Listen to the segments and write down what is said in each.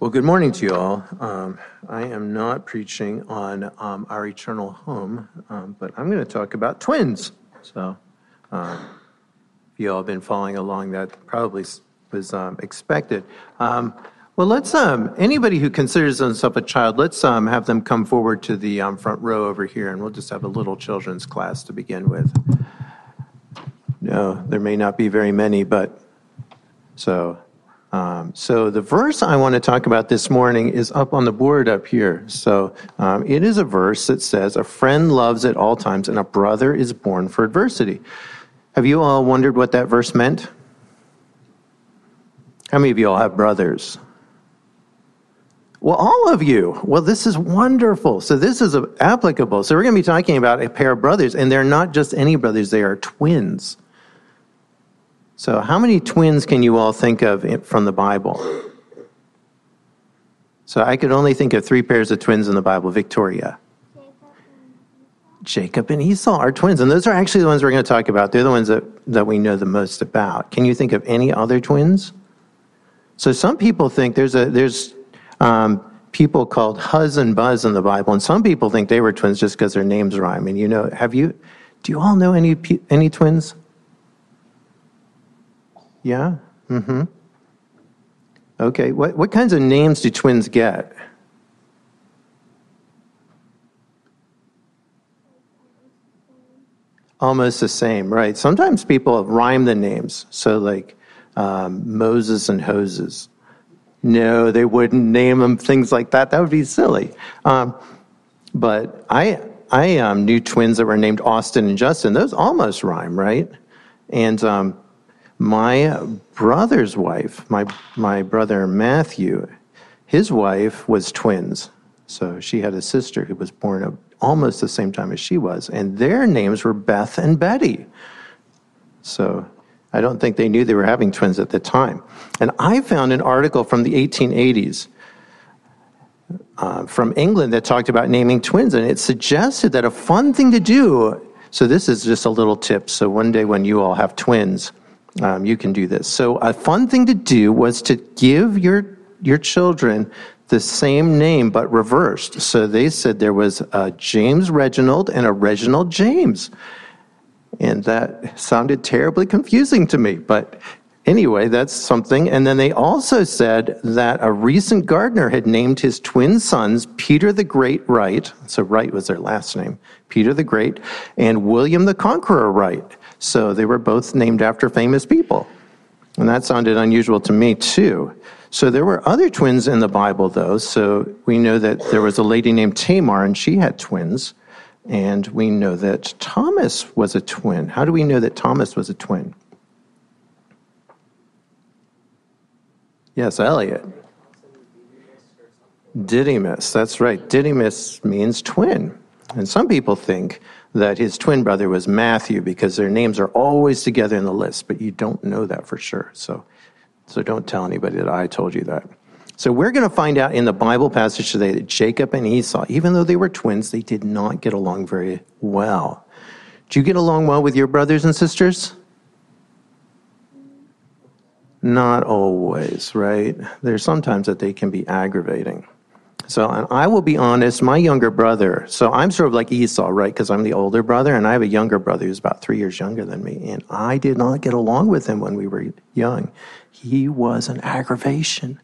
Well, good morning to you all. Um, I am not preaching on um, our eternal home, um, but I'm going to talk about twins. So, um, if you all have been following along, that probably was um, expected. Um, well, let's, anybody who considers themselves a child, let's have them come forward to the front row over here, and we'll just have a little children's class to begin with. No, there may not be very many, but so. Um, so the verse I want to talk about this morning is up on the board up here. So um, it is a verse that says, "A friend loves at all times, and a brother is born for adversity." Have you all wondered what that verse meant? How many of you all have brothers? Well, all of you. Well, this is wonderful. So this is applicable. So we're going to be talking about a pair of brothers, and they're not just any brothers; they are twins. So, how many twins can you all think of from the Bible? So, I could only think of three pairs of twins in the Bible Victoria. Jacob and Esau are twins, and those are actually the ones we're going to talk about. They're the ones that, that we know the most about. Can you think of any other twins? So, some people think there's a there's um, people called Huz and Buz in the Bible, and some people think they were twins just because their names rhyme. And you know, have you? Do you all know any any twins? Yeah? Mm hmm. Okay. What, what kinds of names do twins get? Almost the same, right? Sometimes people rhyme the names. So, like um, Moses and Hoses. No, they wouldn't name them things like that. That would be silly. Um, but I, I um, knew twins that were named Austin and Justin. Those almost rhyme, right? And um, my brother's wife, my, my brother Matthew, his wife was twins. So she had a sister who was born almost the same time as she was, and their names were Beth and Betty. So I don't think they knew they were having twins at the time. And I found an article from the 1880s uh, from England that talked about naming twins, and it suggested that a fun thing to do. So this is just a little tip. So one day when you all have twins, um, you can do this. So a fun thing to do was to give your your children the same name but reversed. So they said there was a James Reginald and a Reginald James. And that sounded terribly confusing to me, but anyway, that's something. And then they also said that a recent gardener had named his twin sons Peter the Great Wright, so Wright was their last name, Peter the Great, and William the Conqueror Wright. So they were both named after famous people. And that sounded unusual to me too. So there were other twins in the Bible though. So we know that there was a lady named Tamar and she had twins. And we know that Thomas was a twin. How do we know that Thomas was a twin? Yes, Elliot. Didymus, that's right. Didymus means twin. And some people think that his twin brother was Matthew because their names are always together in the list, but you don't know that for sure. So, so don't tell anybody that I told you that. So we're going to find out in the Bible passage today that Jacob and Esau, even though they were twins, they did not get along very well. Do you get along well with your brothers and sisters? Not always, right? There's sometimes that they can be aggravating. So, and I will be honest, my younger brother, so I'm sort of like Esau, right? Because I'm the older brother, and I have a younger brother who's about three years younger than me. And I did not get along with him when we were young. He was an aggravation.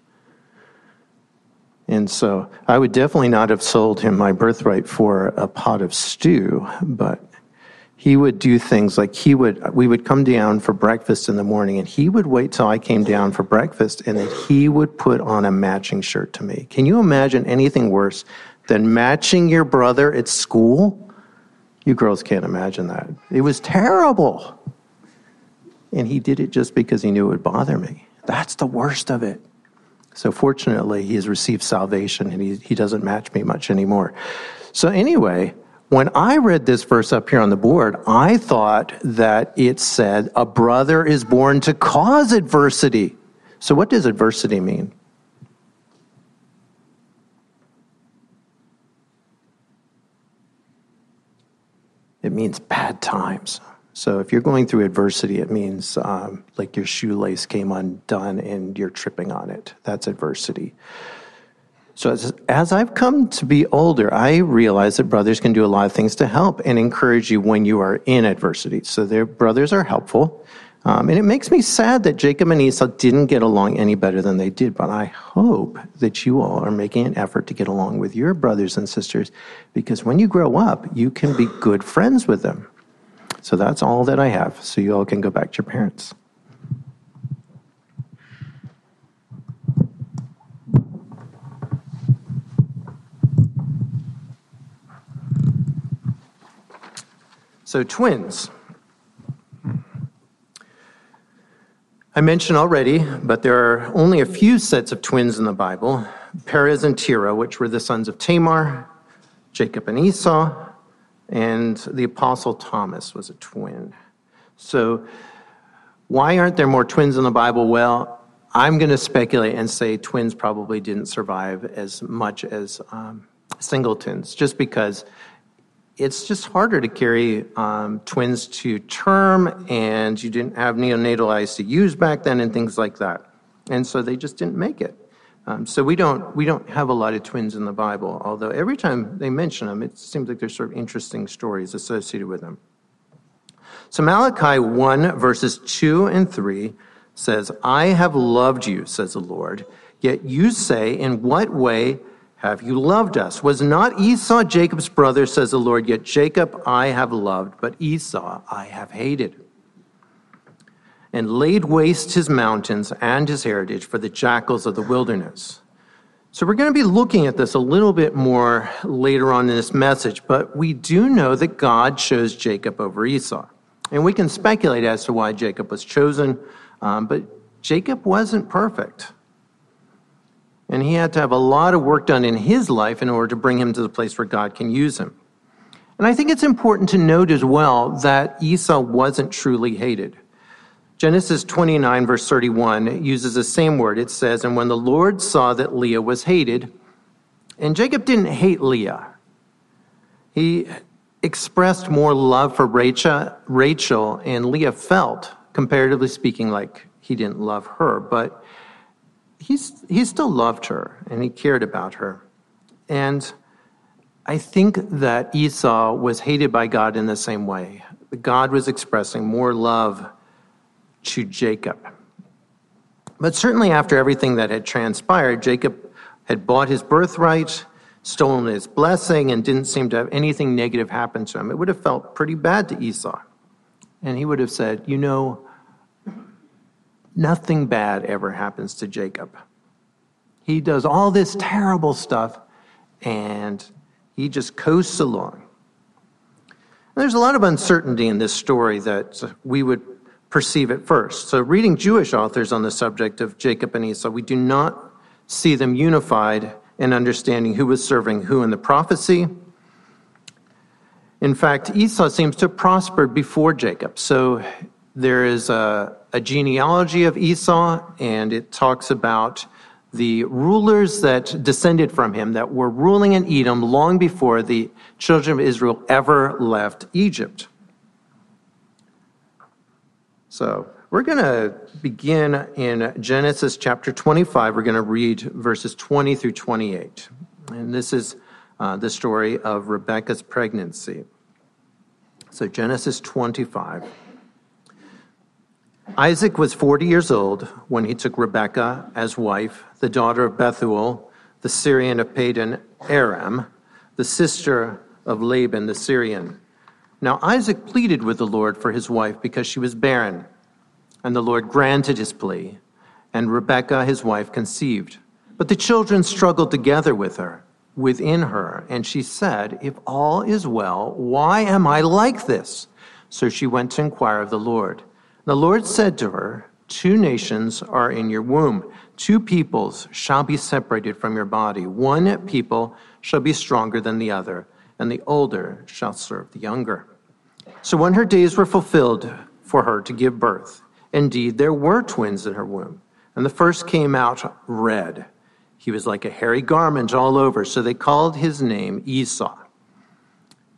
And so I would definitely not have sold him my birthright for a pot of stew, but he would do things like he would we would come down for breakfast in the morning and he would wait till i came down for breakfast and then he would put on a matching shirt to me. Can you imagine anything worse than matching your brother at school? You girls can't imagine that. It was terrible. And he did it just because he knew it would bother me. That's the worst of it. So fortunately he has received salvation and he, he doesn't match me much anymore. So anyway when I read this verse up here on the board, I thought that it said a brother is born to cause adversity. So, what does adversity mean? It means bad times. So, if you're going through adversity, it means um, like your shoelace came undone and you're tripping on it. That's adversity. So as, as I've come to be older, I realize that brothers can do a lot of things to help and encourage you when you are in adversity. So their brothers are helpful. Um, and it makes me sad that Jacob and Esau didn't get along any better than they did, but I hope that you all are making an effort to get along with your brothers and sisters because when you grow up, you can be good friends with them. So that's all that I have, so you all can go back to your parents. So, twins. I mentioned already, but there are only a few sets of twins in the Bible Perez and Zerah, which were the sons of Tamar, Jacob and Esau, and the Apostle Thomas was a twin. So, why aren't there more twins in the Bible? Well, I'm going to speculate and say twins probably didn't survive as much as um, singletons, just because it's just harder to carry um, twins to term, and you didn't have neonatal ICUs back then and things like that. And so they just didn't make it. Um, so we don't, we don't have a lot of twins in the Bible, although every time they mention them, it seems like there's sort of interesting stories associated with them. So Malachi 1, verses 2 and 3 says, I have loved you, says the Lord, yet you say, In what way have you loved us? Was not Esau Jacob's brother, says the Lord, yet Jacob I have loved, but Esau I have hated. And laid waste his mountains and his heritage for the jackals of the wilderness. So we're going to be looking at this a little bit more later on in this message, but we do know that God chose Jacob over Esau. And we can speculate as to why Jacob was chosen, um, but Jacob wasn't perfect. And he had to have a lot of work done in his life in order to bring him to the place where God can use him. And I think it's important to note as well that Esau wasn't truly hated. Genesis 29, verse 31, uses the same word. It says, And when the Lord saw that Leah was hated, and Jacob didn't hate Leah, he expressed more love for Rachel, Rachel and Leah felt, comparatively speaking, like he didn't love her. But he's, he still loved her and he cared about her. And I think that Esau was hated by God in the same way. God was expressing more love to Jacob. But certainly after everything that had transpired, Jacob had bought his birthright, stolen his blessing, and didn't seem to have anything negative happen to him. It would have felt pretty bad to Esau. And he would have said, You know, nothing bad ever happens to Jacob. He does all this terrible stuff and he just coasts along. There's a lot of uncertainty in this story that we would perceive at first. So, reading Jewish authors on the subject of Jacob and Esau, we do not see them unified in understanding who was serving who in the prophecy. In fact, Esau seems to have prospered before Jacob. So, there is a, a genealogy of Esau, and it talks about the rulers that descended from him that were ruling in Edom long before the children of Israel ever left Egypt. So we're going to begin in Genesis chapter 25. We're going to read verses 20 through 28. And this is uh, the story of Rebekah's pregnancy. So Genesis 25. Isaac was 40 years old when he took Rebekah as wife, the daughter of Bethuel, the Syrian of Padan Aram, the sister of Laban the Syrian. Now Isaac pleaded with the Lord for his wife because she was barren, and the Lord granted his plea, and Rebekah his wife conceived. But the children struggled together with her, within her, and she said, If all is well, why am I like this? So she went to inquire of the Lord. The Lord said to her, Two nations are in your womb, two peoples shall be separated from your body. One people shall be stronger than the other, and the older shall serve the younger. So when her days were fulfilled for her to give birth, indeed there were twins in her womb, and the first came out red. He was like a hairy garment all over, so they called his name Esau.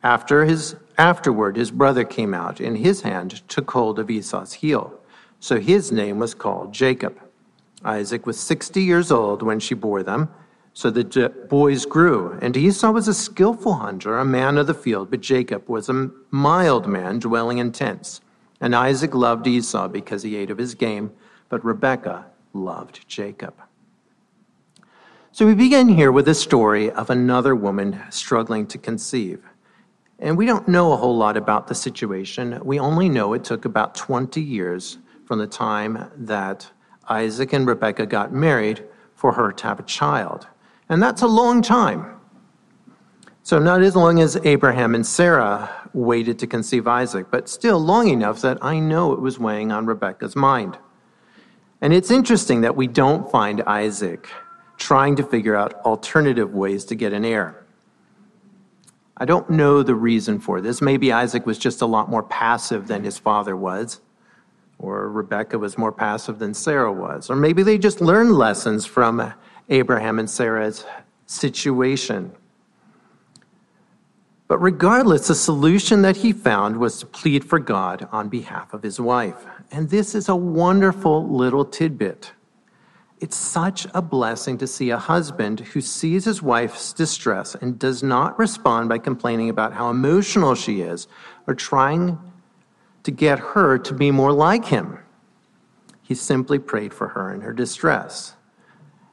After his, afterward, his brother came out, and his hand took hold of Esau's heel. So his name was called Jacob. Isaac was 60 years old when she bore them. So the boys grew, and Esau was a skillful hunter, a man of the field, but Jacob was a mild man, dwelling in tents. And Isaac loved Esau because he ate of his game, but Rebekah loved Jacob. So we begin here with a story of another woman struggling to conceive. And we don't know a whole lot about the situation. We only know it took about 20 years from the time that Isaac and Rebekah got married for her to have a child. And that's a long time. So, not as long as Abraham and Sarah waited to conceive Isaac, but still long enough that I know it was weighing on Rebekah's mind. And it's interesting that we don't find Isaac trying to figure out alternative ways to get an heir. I don't know the reason for this. Maybe Isaac was just a lot more passive than his father was, or Rebecca was more passive than Sarah was, or maybe they just learned lessons from Abraham and Sarah's situation. But regardless, the solution that he found was to plead for God on behalf of his wife. And this is a wonderful little tidbit. It's such a blessing to see a husband who sees his wife's distress and does not respond by complaining about how emotional she is or trying to get her to be more like him. He simply prayed for her in her distress.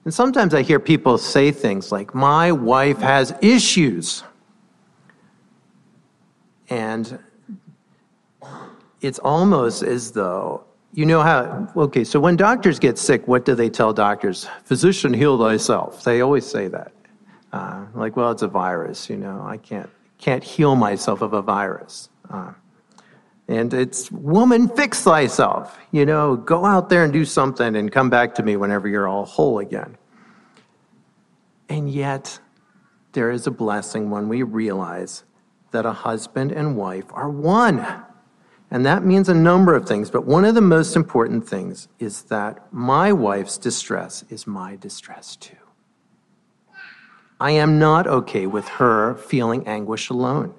And sometimes I hear people say things like, My wife has issues. And it's almost as though, you know how, okay, so when doctors get sick, what do they tell doctors? Physician, heal thyself. They always say that. Uh, like, well, it's a virus, you know, I can't, can't heal myself of a virus. Uh, and it's, woman, fix thyself. You know, go out there and do something and come back to me whenever you're all whole again. And yet, there is a blessing when we realize that a husband and wife are one. And that means a number of things, but one of the most important things is that my wife's distress is my distress too. I am not okay with her feeling anguish alone.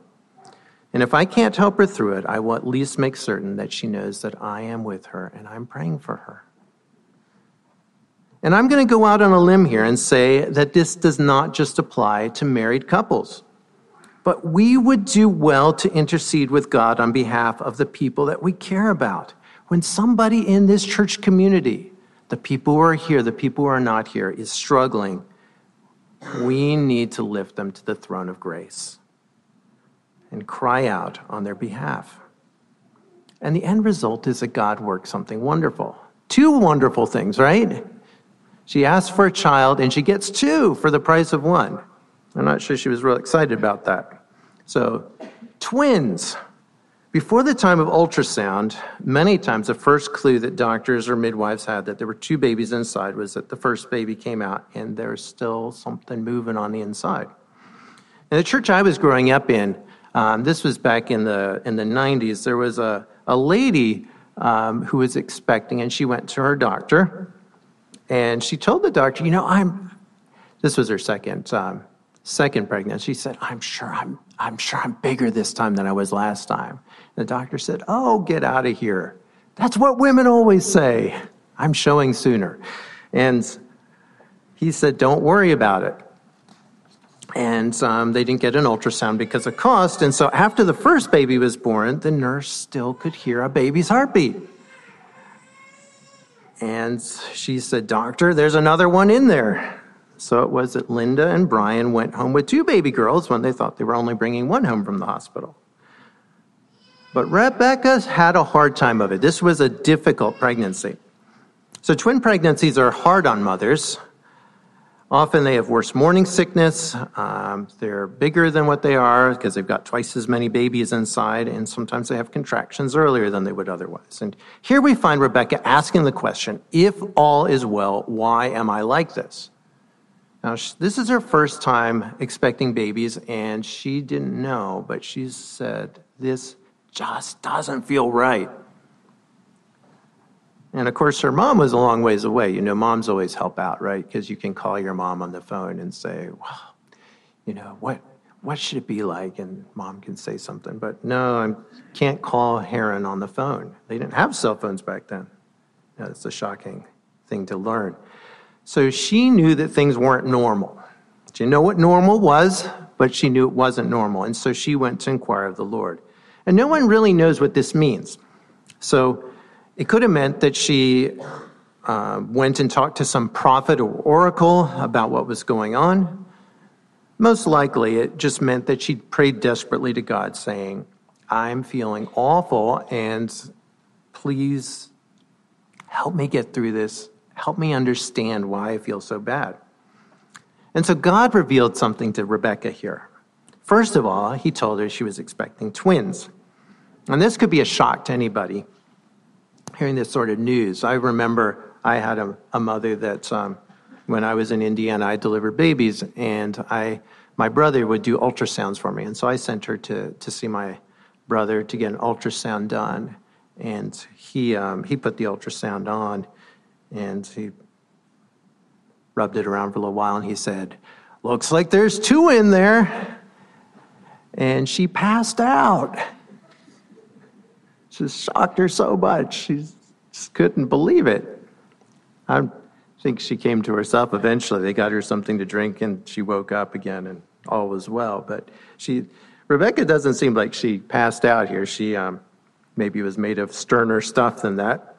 And if I can't help her through it, I will at least make certain that she knows that I am with her and I'm praying for her. And I'm going to go out on a limb here and say that this does not just apply to married couples, but we would do well to intercede with God on behalf of the people that we care about. When somebody in this church community, the people who are here, the people who are not here, is struggling, we need to lift them to the throne of grace and cry out on their behalf. And the end result is that God works something wonderful. Two wonderful things, right? She asks for a child and she gets two for the price of one. I'm not sure she was real excited about that. So, twins. Before the time of ultrasound, many times the first clue that doctors or midwives had that there were two babies inside was that the first baby came out and there's still something moving on the inside. In the church I was growing up in, um, this was back in the in the 90s. There was a a lady um, who was expecting, and she went to her doctor, and she told the doctor, "You know, I'm." This was her second um, second pregnancy. She said, "I'm sure I'm I'm sure I'm bigger this time than I was last time." The doctor said, "Oh, get out of here. That's what women always say. I'm showing sooner." And he said, "Don't worry about it." and um, they didn't get an ultrasound because of cost. And so after the first baby was born, the nurse still could hear a baby's heartbeat. And she said, Doctor, there's another one in there. So it was that Linda and Brian went home with two baby girls when they thought they were only bringing one home from the hospital. But Rebecca had a hard time of it. This was a difficult pregnancy. So twin pregnancies are hard on mothers Often they have worse morning sickness. Um, they're bigger than what they are because they've got twice as many babies inside, and sometimes they have contractions earlier than they would otherwise. And here we find Rebecca asking the question if all is well, why am I like this? Now, this is her first time expecting babies, and she didn't know, but she said, This just doesn't feel right. And of course, her mom was a long ways away. You know, moms always help out, right? Because you can call your mom on the phone and say, well, you know, what, what should it be like? And mom can say something. But no, I can't call Haran on the phone. They didn't have cell phones back then. That's a shocking thing to learn. So she knew that things weren't normal. She know what normal was, but she knew it wasn't normal. And so she went to inquire of the Lord. And no one really knows what this means. So it could have meant that she uh, went and talked to some prophet or oracle about what was going on. Most likely, it just meant that she prayed desperately to God, saying, I'm feeling awful, and please help me get through this. Help me understand why I feel so bad. And so God revealed something to Rebecca here. First of all, he told her she was expecting twins. And this could be a shock to anybody hearing this sort of news. I remember I had a, a mother that, um, when I was in Indiana, I delivered babies, and I, my brother would do ultrasounds for me. And so I sent her to, to see my brother to get an ultrasound done. And he, um, he put the ultrasound on, and he rubbed it around for a little while, and he said, Looks like there's two in there. And she passed out. Just shocked her so much. She just couldn't believe it. I think she came to herself eventually. They got her something to drink and she woke up again and all was well. But she, Rebecca doesn't seem like she passed out here. She um, maybe was made of sterner stuff than that.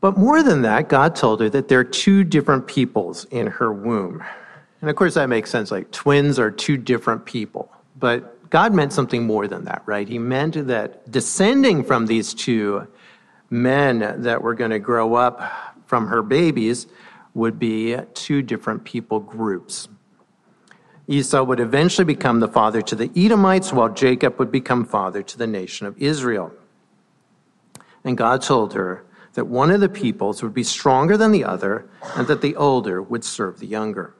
But more than that, God told her that there are two different peoples in her womb. And of course, that makes sense. Like twins are two different people. But God meant something more than that, right? He meant that descending from these two men that were going to grow up from her babies would be two different people groups. Esau would eventually become the father to the Edomites, while Jacob would become father to the nation of Israel. And God told her that one of the peoples would be stronger than the other, and that the older would serve the younger.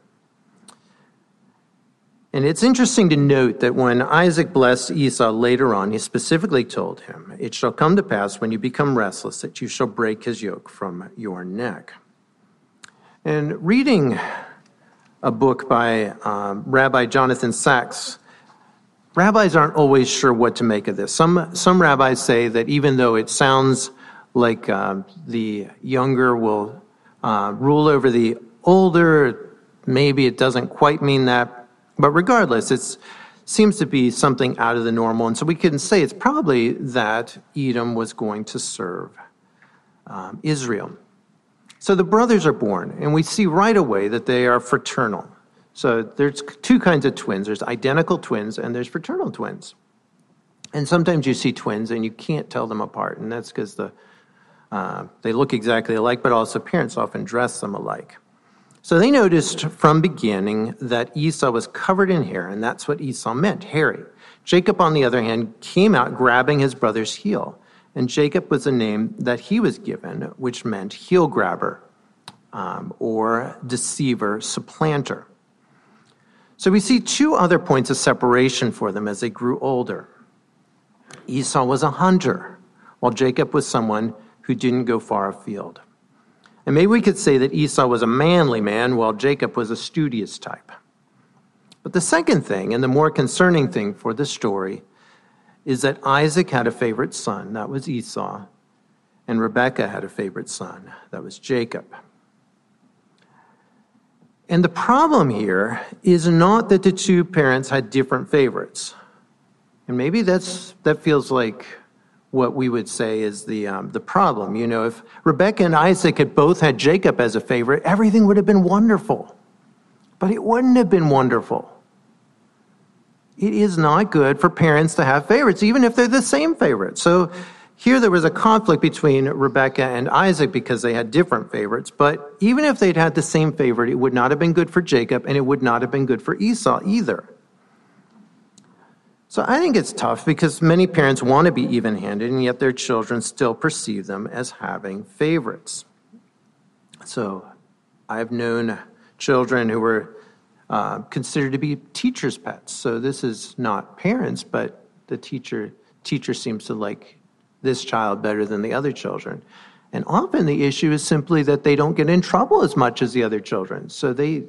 And it's interesting to note that when Isaac blessed Esau later on, he specifically told him, It shall come to pass when you become restless that you shall break his yoke from your neck. And reading a book by um, Rabbi Jonathan Sacks, rabbis aren't always sure what to make of this. Some, some rabbis say that even though it sounds like uh, the younger will uh, rule over the older, maybe it doesn't quite mean that. But regardless, it seems to be something out of the normal. And so we can say it's probably that Edom was going to serve um, Israel. So the brothers are born, and we see right away that they are fraternal. So there's two kinds of twins there's identical twins, and there's fraternal twins. And sometimes you see twins and you can't tell them apart, and that's because the uh, they look exactly alike, but also parents often dress them alike. So they noticed from beginning that Esau was covered in hair, and that's what Esau meant, hairy. Jacob, on the other hand, came out grabbing his brother's heel. And Jacob was a name that he was given, which meant heel grabber um, or deceiver, supplanter. So we see two other points of separation for them as they grew older. Esau was a hunter, while Jacob was someone who didn't go far afield. And maybe we could say that Esau was a manly man while Jacob was a studious type. But the second thing, and the more concerning thing for the story, is that Isaac had a favorite son, that was Esau, and Rebekah had a favorite son, that was Jacob. And the problem here is not that the two parents had different favorites. And maybe that's that feels like what we would say is the, um, the problem. You know, if Rebecca and Isaac had both had Jacob as a favorite, everything would have been wonderful. But it wouldn't have been wonderful. It is not good for parents to have favorites, even if they're the same favorite. So here there was a conflict between Rebecca and Isaac because they had different favorites. But even if they'd had the same favorite, it would not have been good for Jacob and it would not have been good for Esau either. So I think it's tough because many parents want to be even handed, and yet their children still perceive them as having favorites. So I've known children who were uh, considered to be teachers' pets. So this is not parents, but the teacher teacher seems to like this child better than the other children. And often the issue is simply that they don't get in trouble as much as the other children. So they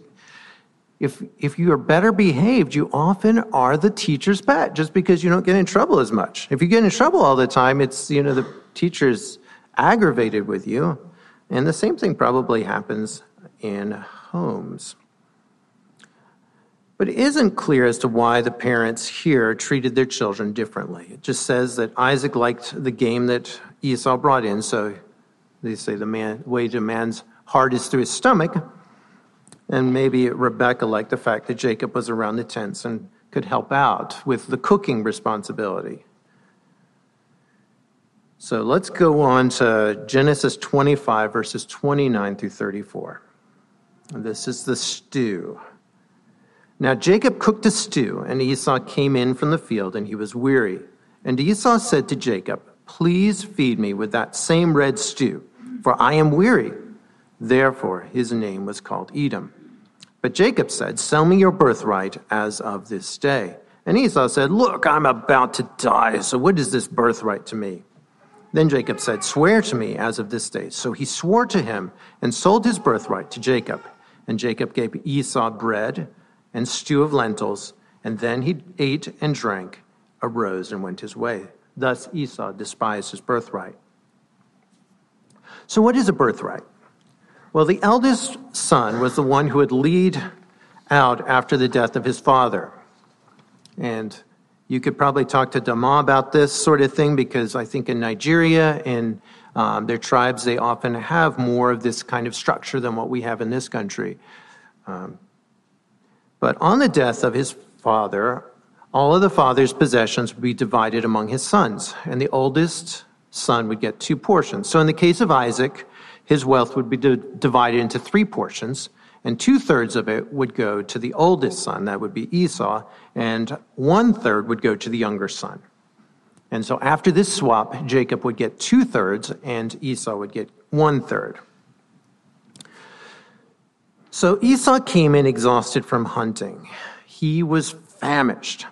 if, if you are better behaved, you often are the teacher's pet just because you don't get in trouble as much. If you get in trouble all the time, it's, you know, the teacher's aggravated with you. And the same thing probably happens in homes. But it isn't clear as to why the parents here treated their children differently. It just says that Isaac liked the game that Esau brought in, so they say the man, way to a man's heart is through his stomach. And maybe Rebecca liked the fact that Jacob was around the tents and could help out with the cooking responsibility. So let's go on to Genesis 25, verses 29 through 34. This is the stew. Now Jacob cooked a stew, and Esau came in from the field, and he was weary. And Esau said to Jacob, Please feed me with that same red stew, for I am weary. Therefore his name was called Edom. But Jacob said, Sell me your birthright as of this day. And Esau said, Look, I'm about to die, so what is this birthright to me? Then Jacob said, Swear to me as of this day. So he swore to him and sold his birthright to Jacob. And Jacob gave Esau bread and stew of lentils, and then he ate and drank, arose, and went his way. Thus Esau despised his birthright. So, what is a birthright? Well, the eldest son was the one who would lead out after the death of his father. And you could probably talk to Dama about this sort of thing because I think in Nigeria and um, their tribes, they often have more of this kind of structure than what we have in this country. Um, but on the death of his father, all of the father's possessions would be divided among his sons, and the oldest son would get two portions. So in the case of Isaac, his wealth would be divided into three portions and two thirds of it would go to the oldest son, that would be Esau, and one third would go to the younger son. And so after this swap, Jacob would get two thirds and Esau would get one third. So Esau came in exhausted from hunting. He was famished.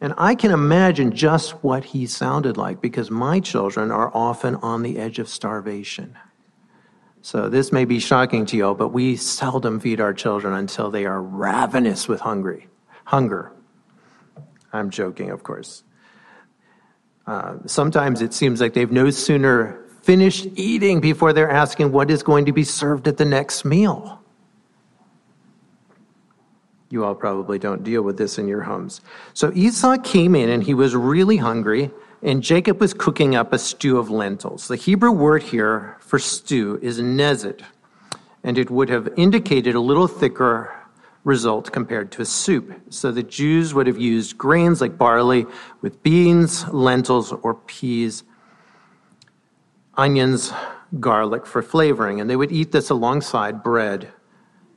And I can imagine just what he sounded like because my children are often on the edge of starvation. So this may be shocking to you but we seldom feed our children until they are ravenous with hungry, hunger. I'm joking, of course. Uh, sometimes it seems like they've no sooner finished eating before they're asking what is going to be served at the next meal. You all probably don't deal with this in your homes. So Esau came in and he was really hungry and Jacob was cooking up a stew of lentils. The Hebrew word here for stew is nezid, and it would have indicated a little thicker result compared to a soup. So the Jews would have used grains like barley with beans, lentils, or peas, onions, garlic for flavoring, and they would eat this alongside bread,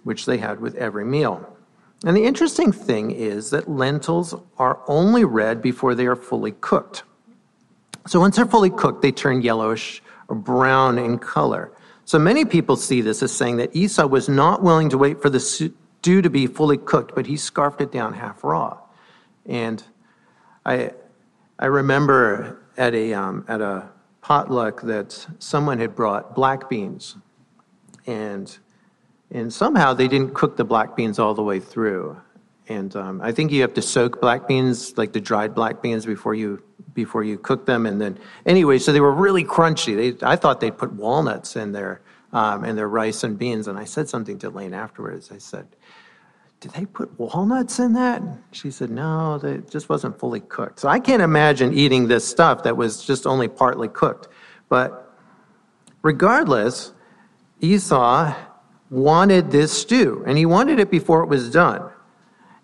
which they had with every meal. And the interesting thing is that lentils are only red before they are fully cooked. So once they're fully cooked, they turn yellowish or brown in color. So many people see this as saying that Esau was not willing to wait for the stew to be fully cooked, but he scarfed it down half raw. And I, I remember at a, um, at a potluck that someone had brought black beans. And, and somehow they didn't cook the black beans all the way through. And um, I think you have to soak black beans, like the dried black beans, before you before you cook them. And then, anyway, so they were really crunchy. They, I thought they'd put walnuts in their, um, in their rice and beans. And I said something to Lane afterwards. I said, did they put walnuts in that? She said, no, it just wasn't fully cooked. So I can't imagine eating this stuff that was just only partly cooked. But regardless, Esau wanted this stew, and he wanted it before it was done.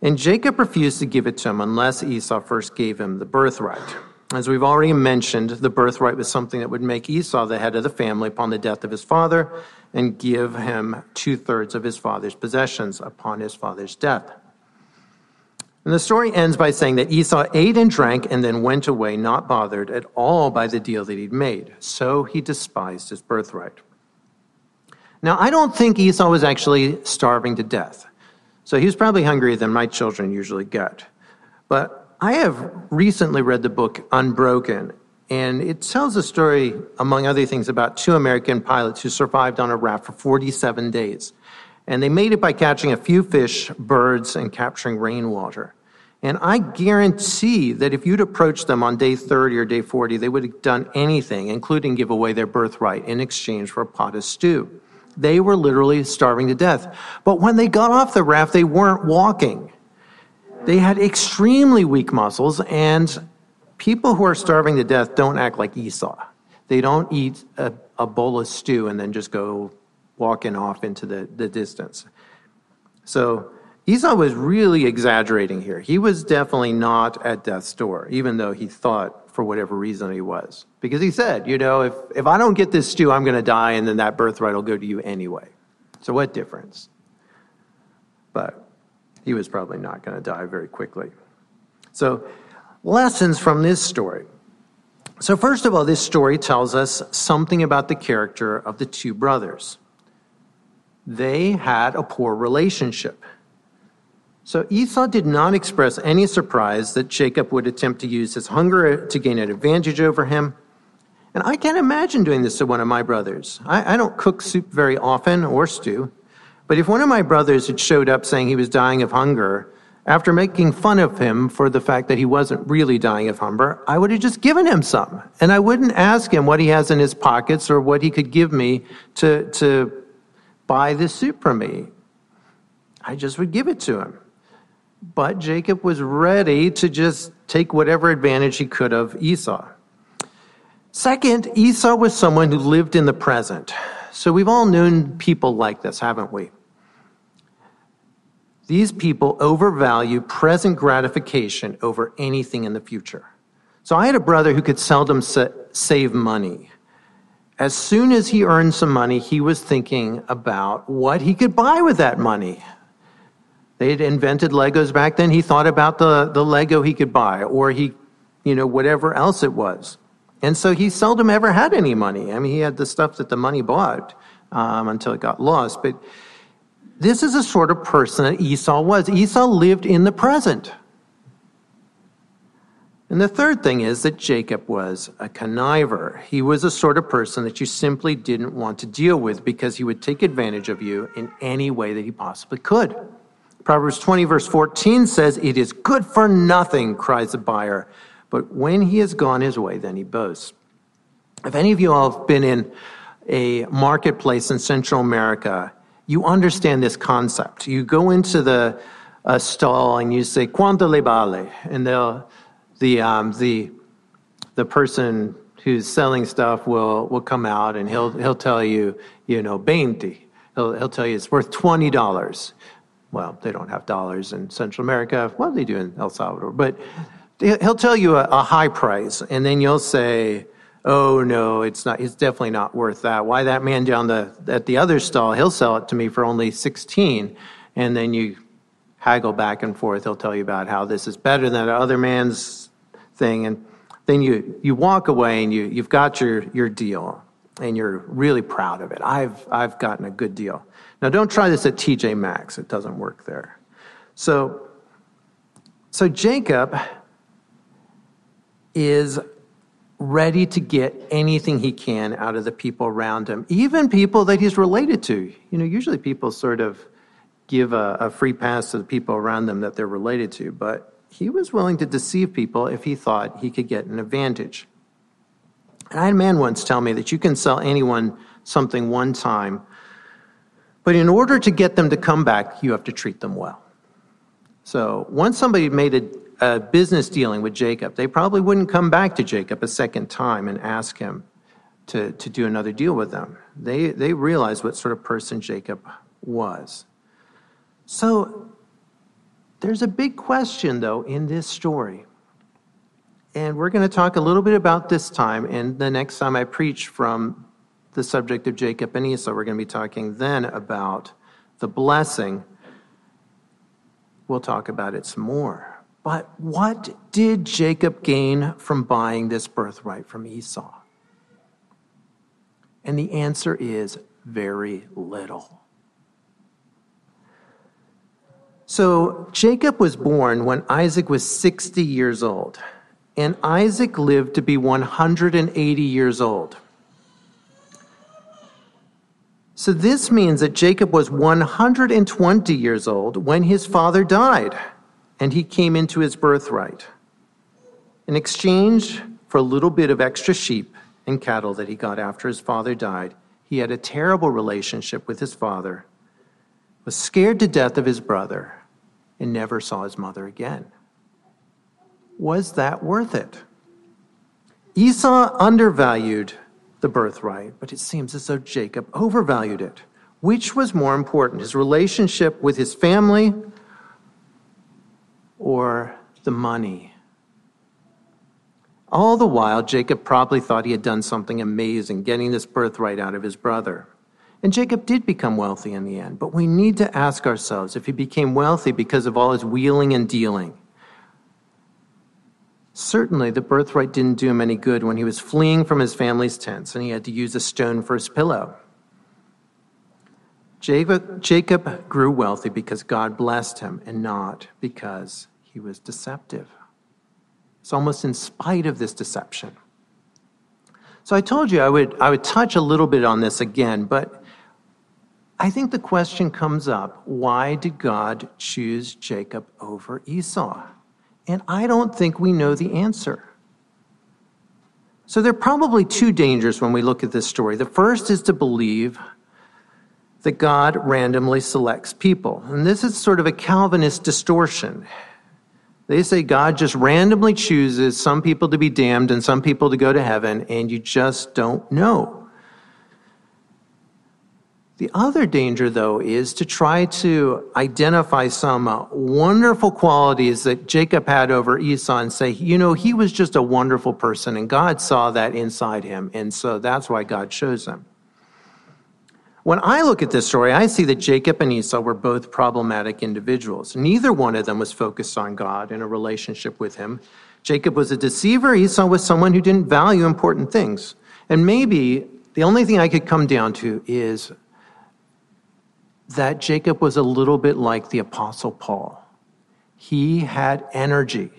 And Jacob refused to give it to him unless Esau first gave him the birthright. As we've already mentioned, the birthright was something that would make Esau the head of the family upon the death of his father and give him two thirds of his father's possessions upon his father's death. And the story ends by saying that Esau ate and drank and then went away, not bothered at all by the deal that he'd made. So he despised his birthright. Now, I don't think Esau was actually starving to death. So he was probably hungrier than my children usually get. But I have recently read the book Unbroken, and it tells a story, among other things, about two American pilots who survived on a raft for 47 days. And they made it by catching a few fish, birds, and capturing rainwater. And I guarantee that if you'd approached them on day 30 or day 40, they would have done anything, including give away their birthright in exchange for a pot of stew. They were literally starving to death. But when they got off the raft, they weren't walking. They had extremely weak muscles, and people who are starving to death don't act like Esau. They don't eat a, a bowl of stew and then just go walking off into the, the distance. So Esau was really exaggerating here. He was definitely not at death's door, even though he thought for whatever reason he was. Because he said, you know, if, if I don't get this stew, I'm going to die, and then that birthright will go to you anyway. So what difference? But he was probably not going to die very quickly. So, lessons from this story. So, first of all, this story tells us something about the character of the two brothers. They had a poor relationship. So Esau did not express any surprise that Jacob would attempt to use his hunger to gain an advantage over him. And I can't imagine doing this to one of my brothers. I, I, don't cook soup very often or stew. But if one of my brothers had showed up saying he was dying of hunger, after making fun of him for the fact that he wasn't really dying of hunger, I would have just given him some. And I wouldn't ask him what he has in his pockets or what he could give me to, to buy this soup from me. I just would give it to him. But Jacob was ready to just take whatever advantage he could of Esau. Second, Esau was someone who lived in the present. So we've all known people like this, haven't we? These people overvalue present gratification over anything in the future. So I had a brother who could seldom save money. As soon as he earned some money, he was thinking about what he could buy with that money. They'd invented Legos back then. He thought about the, the Lego he could buy, or he, you know, whatever else it was. And so he seldom ever had any money. I mean, he had the stuff that the money bought um, until it got lost. But this is the sort of person that Esau was. Esau lived in the present. And the third thing is that Jacob was a conniver. He was a sort of person that you simply didn't want to deal with because he would take advantage of you in any way that he possibly could. Proverbs 20, verse 14 says, It is good for nothing, cries the buyer, but when he has gone his way, then he boasts. If any of you all have been in a marketplace in Central America, you understand this concept. You go into the uh, stall and you say, Quanto le vale? And the, um, the, the person who's selling stuff will, will come out and he'll, he'll tell you, you know, 20. He'll, he'll tell you it's worth $20 well, they don't have dollars in Central America. Well, they do in El Salvador. But he'll tell you a, a, high price, and then you'll say, "Oh no, it's not. It's definitely not worth that. Why that man down the at the other stall? He'll sell it to me for only sixteen, and then you haggle back and forth. He'll tell you about how this is better than the other man's thing, and then you you walk away and you you've got your your deal, and you're really proud of it. I've I've gotten a good deal. Now, don't try this at TJ Maxx, it doesn't work there. So, so Jacob is ready to get anything he can out of the people around him, even people that he's related to. You know, usually people sort of give a, a, free pass to the people around them that they're related to, but he was willing to deceive people if he thought he could get an advantage. And I had a man once tell me that you can sell anyone something one time but in order to get them to come back, you have to treat them well. So once somebody made a, a, business dealing with Jacob, they probably wouldn't come back to Jacob a second time and ask him to, to do another deal with them. They, they realized what sort of person Jacob was. So there's a big question, though, in this story. And we're going to talk a little bit about this time, and the next time I preach from the subject of Jacob and Esau. We're going to be talking then about the blessing. We'll talk about it some more. But what did Jacob gain from buying this birthright from Esau? And the answer is very little. So Jacob was born when Isaac was 60 years old, and Isaac lived to be 180 years old. So this means that Jacob was 120 years old when his father died and he came into his birthright. In exchange for a little bit of extra sheep and cattle that he got after his father died, he had a terrible relationship with his father, was scared to death of his brother, and never saw his mother again. Was that worth it? Esau undervalued the birthright, but it seems as though Jacob overvalued it. Which was more important, his relationship with his family or the money? All the while, Jacob probably thought he had done something amazing, getting this birthright out of his brother. And Jacob did become wealthy in the end, but we need to ask ourselves if he became wealthy because of all his wheeling and dealing. Certainly, the birthright didn't do him any good when he was fleeing from his family's tents and he had to use a stone for his pillow. Jacob, grew wealthy because God blessed him and not because he was deceptive. It's almost in spite of this deception. So I told you I would, I would touch a little bit on this again, but I think the question comes up why did God choose Jacob over Esau? And I don't think we know the answer. So there are probably two dangers when we look at this story. The first is to believe that God randomly selects people. And this is sort of a Calvinist distortion. They say God just randomly chooses some people to be damned and some people to go to heaven, and you just don't know. The other danger, though, is to try to identify some uh, wonderful qualities that Jacob had over Esau and say, you know, he was just a wonderful person, and God saw that inside him, and so that's why God chose him. When I look at this story, I see that Jacob and Esau were both problematic individuals. Neither one of them was focused on God in a relationship with him. Jacob was a deceiver, Esau was someone who didn't value important things. And maybe the only thing I could come down to is that Jacob was a little bit like the Apostle Paul. He had energy.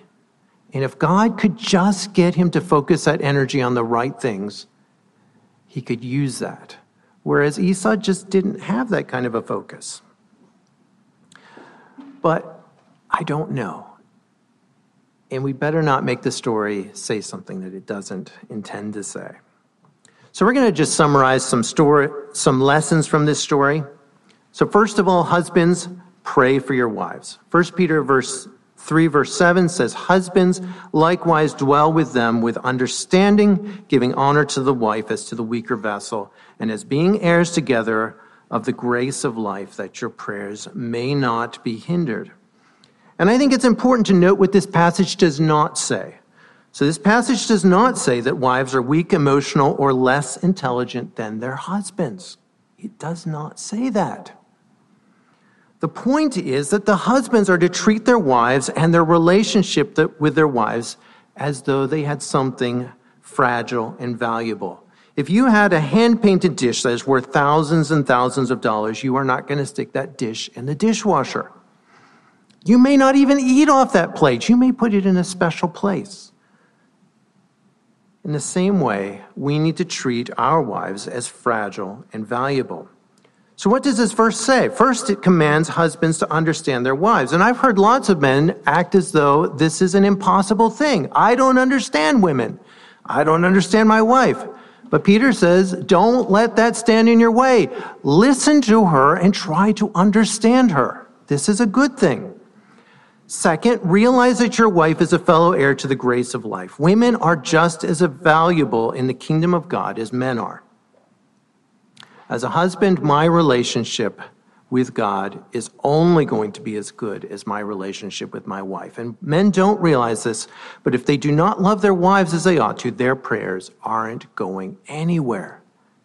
And if God could just get him to focus that energy on the right things, he could use that whereas Esau just didn't have that kind of a focus. But I don't know. And we better not make the story say something that it doesn't intend to say. So we're going to just summarize some story, some lessons from this story. So first of all, husbands, pray for your wives. First Peter verse 3 verse 7 says, Husbands likewise dwell with them with understanding, giving honor to the wife as to the weaker vessel, and as being heirs together of the grace of life, that your prayers may not be hindered. And I think it's important to note what this passage does not say. So this passage does not say that wives are weak, emotional, or less intelligent than their husbands. It does not say that. The point is that the husbands are to treat their wives and their relationship with their wives as though they had something fragile and valuable. If you had a hand painted dish that is worth thousands and thousands of dollars, you are not going to stick that dish in the dishwasher. You may not even eat off that plate. You may put it in a special place. In the same way, we need to treat our wives as fragile and valuable. So, what does this verse say? First, it commands husbands to understand their wives. And I've heard lots of men act as though this is an impossible thing. I don't understand women. I don't understand my wife. But Peter says, don't let that stand in your way. Listen to her and try to understand her. This is a good thing. Second, realize that your wife is a fellow heir to the grace of life. Women are just as valuable in the kingdom of God as men are. As a husband, my relationship with God is only going to be as good as my relationship with my wife. And men don't realize this, but if they do not love their wives as they ought to, their prayers aren't going anywhere.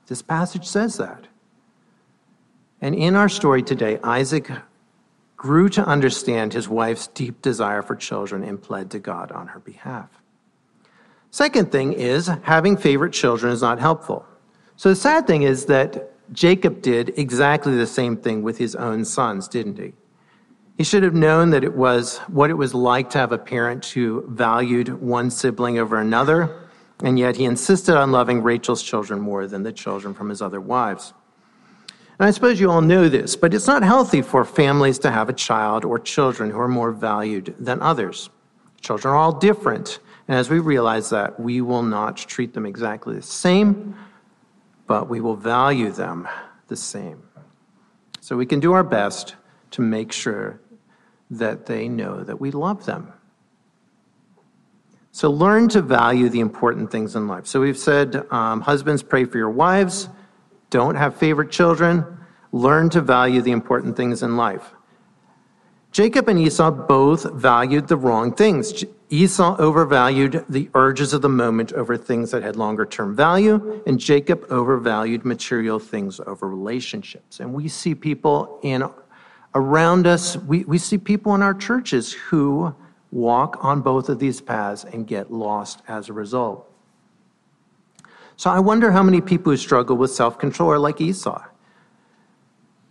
This passage says that. And in our story today, Isaac grew to understand his wife's deep desire for children and pled to God on her behalf. Second thing is having favorite children is not helpful. So the sad thing is that Jacob did exactly the same thing with his own sons, didn't he? He should have known that it was what it was like to have a parent who valued one sibling over another, and yet he insisted on loving Rachel's children more than the children from his other wives. And I suppose you all know this, but it's not healthy for families to have a child or children who are more valued than others. Children are all different, and as we realize that, we will not treat them exactly the same but we will value them the same. So we can do our best to make sure that they know that we love them. So learn to value the important things in life. So we've said, um, husbands, pray for your wives. Don't have favorite children. Learn to value the important things in life. Jacob and Esau both valued the wrong things. Esau overvalued the urges of the moment over things that had longer term value, and Jacob overvalued material things over relationships. And we see people in around us, we, we see people in our churches who walk on both of these paths and get lost as a result. So I wonder how many people who struggle with self control are like Esau.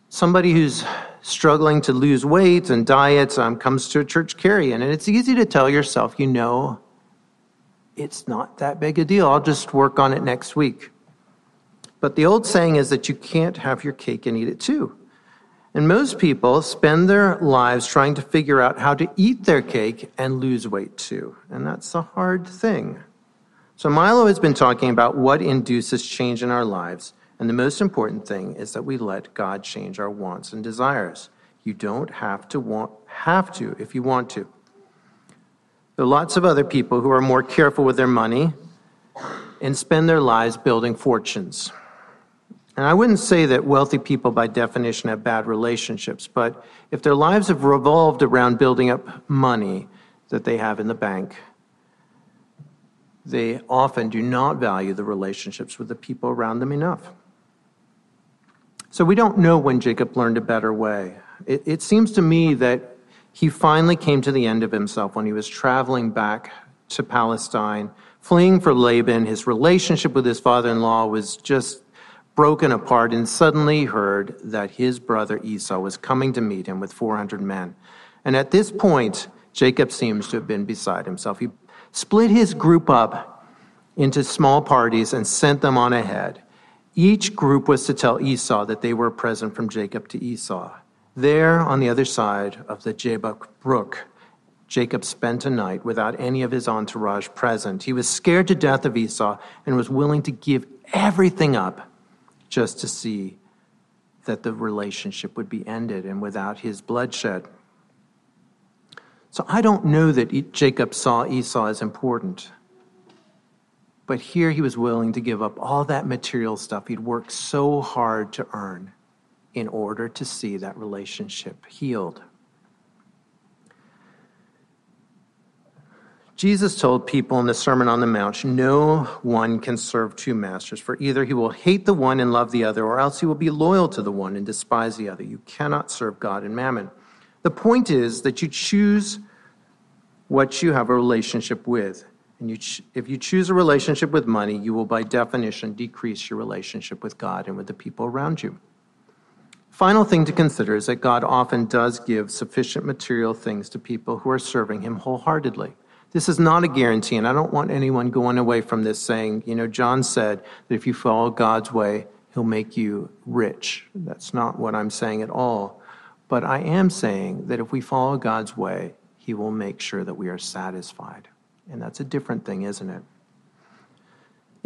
Somebody who's struggling to lose weight and diets um, comes to a church carry-in, and it's easy to tell yourself, you know, it's not that big a deal. I'll just work on it next week. But the old saying is that you can't have your cake and eat it too. And most people spend their lives trying to figure out how to eat their cake and lose weight too. And that's a hard thing. So Milo has been talking about what induces change in our lives. And the most important thing is that we let God change our wants and desires. You don't have to want have to if you want to. There are lots of other people who are more careful with their money and spend their lives building fortunes. And I wouldn't say that wealthy people by definition have bad relationships, but if their lives have revolved around building up money that they have in the bank, they often do not value the relationships with the people around them enough. So we don't know when Jacob learned a better way. It, it, seems to me that he finally came to the end of himself when he was traveling back to Palestine, fleeing for Laban. His relationship with his father in law was just broken apart, and suddenly heard that his brother Esau was coming to meet him with 400 men. And at this point, Jacob seems to have been beside himself. He split his group up into small parties and sent them on ahead. Each group was to tell Esau that they were a present from Jacob to Esau. There, on the other side of the Jabbok brook, Jacob spent a night without any of his entourage present. He was scared to death of Esau and was willing to give everything up just to see that the relationship would be ended and without his bloodshed. So I don't know that Jacob saw Esau as important. But here he was willing to give up all that material stuff he'd worked so hard to earn in order to see that relationship healed. Jesus told people in the Sermon on the Mount, no one can serve two masters, for either he will hate the one and love the other, or else he will be loyal to the one and despise the other. You cannot serve God and mammon. The point is that you choose what you have a relationship with. And you ch- if you choose a relationship with money, you will by definition decrease your relationship with God and with the people around you. Final thing to consider is that God often does give sufficient material things to people who are serving Him wholeheartedly. This is not a guarantee, and I don't want anyone going away from this saying, you know, John said that if you follow God's way, He'll make you rich. That's not what I'm saying at all. But I am saying that if we follow God's way, He will make sure that we are satisfied. And that's a different thing, isn't it?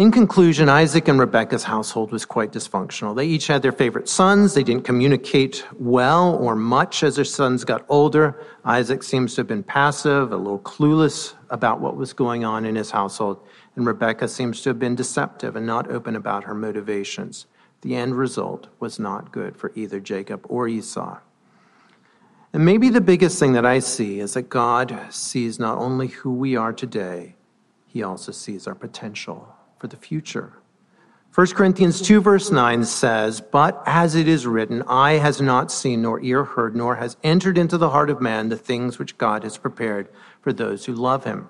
In conclusion, Isaac and Rebekah's household was quite dysfunctional. They each had their favorite sons. They didn't communicate well or much as their sons got older. Isaac seems to have been passive, a little clueless about what was going on in his household. And Rebekah seems to have been deceptive and not open about her motivations. The end result was not good for either Jacob or Esau. And maybe the biggest thing that I see is that God sees not only who we are today, he also sees our potential for the future. 1 Corinthians 2, verse 9 says, But as it is written, eye has not seen, nor ear heard, nor has entered into the heart of man the things which God has prepared for those who love him.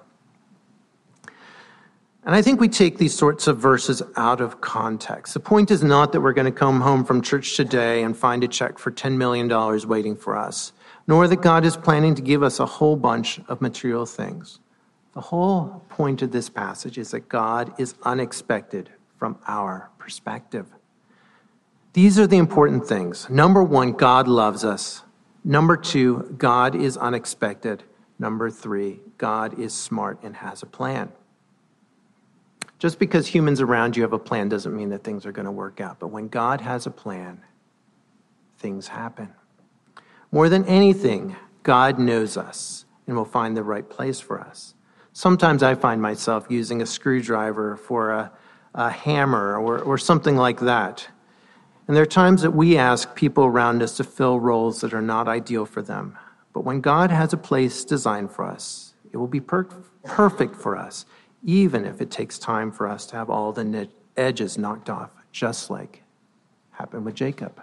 And I think we take these sorts of verses out of context. The point is not that we're going to come home from church today and find a check for $10 million waiting for us nor that God is planning to give us a whole bunch of material things. The whole point of this passage is that God is unexpected from our perspective. These are the important things. Number one, God loves us. Number two, God is unexpected. Number three, God is smart and has a plan. Just because humans around you have a plan doesn't mean that things are going to work out. But when God has a plan, things happen. More than anything, God knows us and will find the right place for us. Sometimes I find myself using a screwdriver for a, a hammer or, or something like that. And there are times that we ask people around us to fill roles that are not ideal for them. But when God has a place designed for us, it will be per- perfect for us, even if it takes time for us to have all the edges knocked off, just like happened with Jacob.